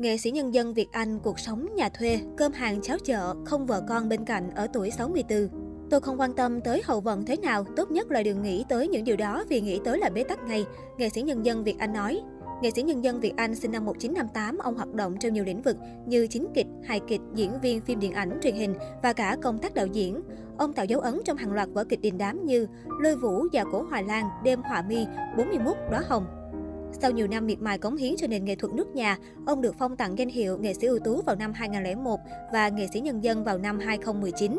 Nghệ sĩ nhân dân Việt Anh cuộc sống nhà thuê, cơm hàng cháo chợ, không vợ con bên cạnh ở tuổi 64. Tôi không quan tâm tới hậu vận thế nào, tốt nhất là đừng nghĩ tới những điều đó vì nghĩ tới là bế tắc ngay, nghệ sĩ nhân dân Việt Anh nói. Nghệ sĩ nhân dân Việt Anh sinh năm 1958, ông hoạt động trong nhiều lĩnh vực như chính kịch, hài kịch, diễn viên phim điện ảnh, truyền hình và cả công tác đạo diễn. Ông tạo dấu ấn trong hàng loạt vở kịch đình đám như Lôi Vũ, Già Cổ Hoài Lan, Đêm Họa Mi, 41 Đóa Hồng, sau nhiều năm miệt mài cống hiến cho nền nghệ thuật nước nhà, ông được phong tặng danh hiệu nghệ sĩ ưu tú vào năm 2001 và nghệ sĩ nhân dân vào năm 2019.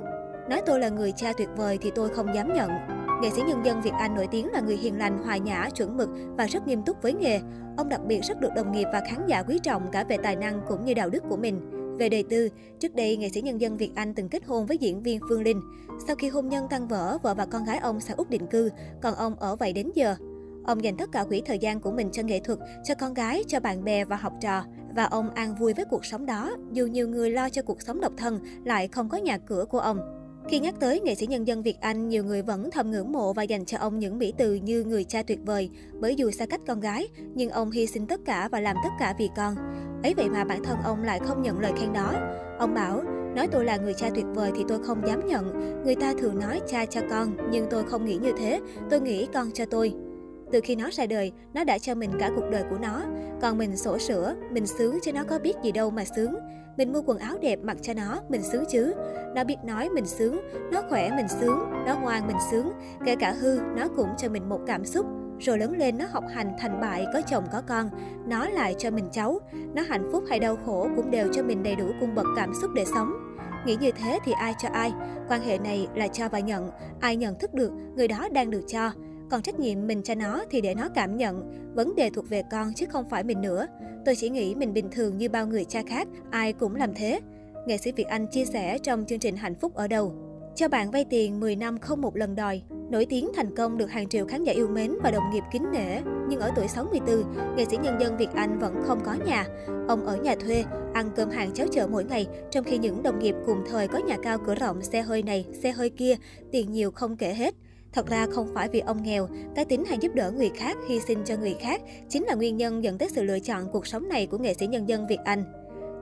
Nói tôi là người cha tuyệt vời thì tôi không dám nhận. Nghệ sĩ nhân dân Việt Anh nổi tiếng là người hiền lành, hòa nhã, chuẩn mực và rất nghiêm túc với nghề. Ông đặc biệt rất được đồng nghiệp và khán giả quý trọng cả về tài năng cũng như đạo đức của mình. Về đời tư, trước đây nghệ sĩ nhân dân Việt Anh từng kết hôn với diễn viên Phương Linh. Sau khi hôn nhân tan vỡ, vợ và con gái ông sang Úc định cư, còn ông ở vậy đến giờ. Ông dành tất cả quỹ thời gian của mình cho nghệ thuật, cho con gái, cho bạn bè và học trò. Và ông an vui với cuộc sống đó, dù nhiều người lo cho cuộc sống độc thân, lại không có nhà cửa của ông. Khi nhắc tới nghệ sĩ nhân dân Việt Anh, nhiều người vẫn thầm ngưỡng mộ và dành cho ông những mỹ từ như người cha tuyệt vời, bởi dù xa cách con gái, nhưng ông hy sinh tất cả và làm tất cả vì con. Ấy vậy mà bản thân ông lại không nhận lời khen đó. Ông bảo, nói tôi là người cha tuyệt vời thì tôi không dám nhận. Người ta thường nói cha cho con, nhưng tôi không nghĩ như thế, tôi nghĩ con cho tôi. Từ khi nó ra đời, nó đã cho mình cả cuộc đời của nó. Còn mình sổ sữa, mình sướng chứ nó có biết gì đâu mà sướng. Mình mua quần áo đẹp mặc cho nó, mình sướng chứ. Nó biết nói mình sướng, nó khỏe mình sướng, nó ngoan mình sướng. Kể cả hư, nó cũng cho mình một cảm xúc. Rồi lớn lên nó học hành thành bại, có chồng có con. Nó lại cho mình cháu. Nó hạnh phúc hay đau khổ cũng đều cho mình đầy đủ cung bậc cảm xúc để sống. Nghĩ như thế thì ai cho ai. Quan hệ này là cho và nhận. Ai nhận thức được, người đó đang được cho. Còn trách nhiệm mình cho nó thì để nó cảm nhận. Vấn đề thuộc về con chứ không phải mình nữa. Tôi chỉ nghĩ mình bình thường như bao người cha khác, ai cũng làm thế. Nghệ sĩ Việt Anh chia sẻ trong chương trình Hạnh phúc ở đầu. Cho bạn vay tiền 10 năm không một lần đòi. Nổi tiếng thành công được hàng triệu khán giả yêu mến và đồng nghiệp kính nể. Nhưng ở tuổi 64, nghệ sĩ nhân dân Việt Anh vẫn không có nhà. Ông ở nhà thuê, ăn cơm hàng cháo chợ mỗi ngày, trong khi những đồng nghiệp cùng thời có nhà cao cửa rộng, xe hơi này, xe hơi kia, tiền nhiều không kể hết. Thật ra không phải vì ông nghèo, cái tính hay giúp đỡ người khác, hy sinh cho người khác chính là nguyên nhân dẫn tới sự lựa chọn cuộc sống này của nghệ sĩ nhân dân Việt Anh.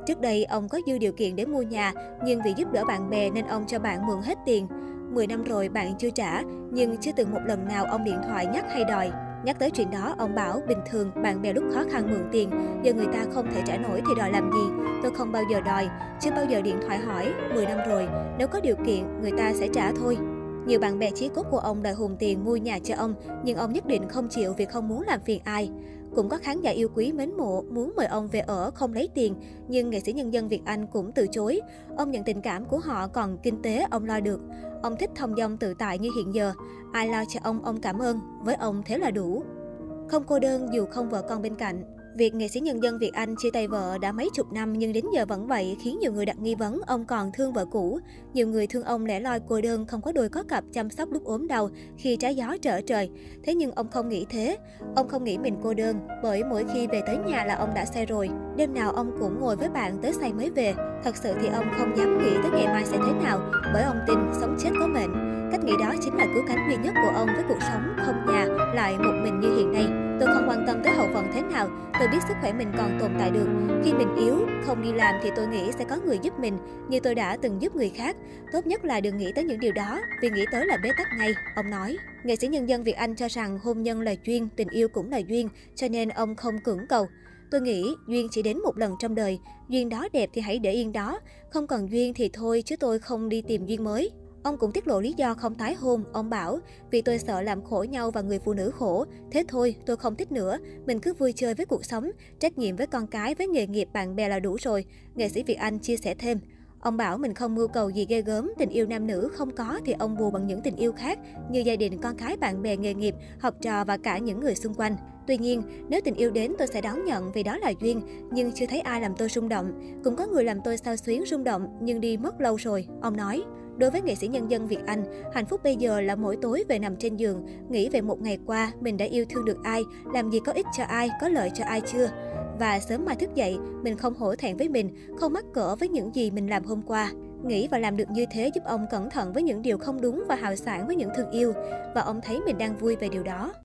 Trước đây, ông có dư điều kiện để mua nhà, nhưng vì giúp đỡ bạn bè nên ông cho bạn mượn hết tiền. 10 năm rồi bạn chưa trả, nhưng chưa từng một lần nào ông điện thoại nhắc hay đòi. Nhắc tới chuyện đó, ông bảo bình thường bạn bè lúc khó khăn mượn tiền, giờ người ta không thể trả nổi thì đòi làm gì. Tôi không bao giờ đòi, chưa bao giờ điện thoại hỏi, 10 năm rồi, nếu có điều kiện, người ta sẽ trả thôi. Nhiều bạn bè chí cốt của ông đòi hùng tiền mua nhà cho ông, nhưng ông nhất định không chịu vì không muốn làm phiền ai. Cũng có khán giả yêu quý mến mộ muốn mời ông về ở không lấy tiền, nhưng nghệ sĩ nhân dân Việt Anh cũng từ chối. Ông nhận tình cảm của họ còn kinh tế ông lo được. Ông thích thông dong tự tại như hiện giờ. Ai lo cho ông, ông cảm ơn. Với ông thế là đủ. Không cô đơn dù không vợ con bên cạnh. Việc nghệ sĩ nhân dân Việt Anh chia tay vợ đã mấy chục năm nhưng đến giờ vẫn vậy, khiến nhiều người đặt nghi vấn ông còn thương vợ cũ. Nhiều người thương ông lẻ loi cô đơn, không có đôi có cặp chăm sóc lúc ốm đau khi trái gió trở trời. Thế nhưng ông không nghĩ thế. Ông không nghĩ mình cô đơn, bởi mỗi khi về tới nhà là ông đã say rồi. Đêm nào ông cũng ngồi với bạn tới say mới về. Thật sự thì ông không dám nghĩ tới ngày mai sẽ thế nào, bởi ông tin sống chết có mệnh. Cách nghĩ đó chính là cứu cánh duy nhất của ông với cuộc sống không nhà, lại một mình như hiện nay thế nào, tôi biết sức khỏe mình còn tồn tại được. Khi mình yếu, không đi làm thì tôi nghĩ sẽ có người giúp mình, như tôi đã từng giúp người khác. Tốt nhất là đừng nghĩ tới những điều đó, vì nghĩ tới là bế tắc ngay, ông nói. Nghệ sĩ nhân dân Việt Anh cho rằng hôn nhân là duyên, tình yêu cũng là duyên, cho nên ông không cưỡng cầu. Tôi nghĩ duyên chỉ đến một lần trong đời, duyên đó đẹp thì hãy để yên đó, không cần duyên thì thôi chứ tôi không đi tìm duyên mới. Ông cũng tiết lộ lý do không tái hôn. Ông bảo, vì tôi sợ làm khổ nhau và người phụ nữ khổ. Thế thôi, tôi không thích nữa. Mình cứ vui chơi với cuộc sống, trách nhiệm với con cái, với nghề nghiệp, bạn bè là đủ rồi. Nghệ sĩ Việt Anh chia sẻ thêm. Ông bảo mình không mưu cầu gì ghê gớm, tình yêu nam nữ không có thì ông bù bằng những tình yêu khác như gia đình, con cái, bạn bè, nghề nghiệp, học trò và cả những người xung quanh. Tuy nhiên, nếu tình yêu đến tôi sẽ đón nhận vì đó là duyên, nhưng chưa thấy ai làm tôi rung động. Cũng có người làm tôi sao xuyến rung động nhưng đi mất lâu rồi, ông nói. Đối với nghệ sĩ nhân dân Việt Anh, hạnh phúc bây giờ là mỗi tối về nằm trên giường, nghĩ về một ngày qua mình đã yêu thương được ai, làm gì có ích cho ai, có lợi cho ai chưa. Và sớm mai thức dậy, mình không hổ thẹn với mình, không mắc cỡ với những gì mình làm hôm qua. Nghĩ và làm được như thế giúp ông cẩn thận với những điều không đúng và hào sản với những thương yêu. Và ông thấy mình đang vui về điều đó.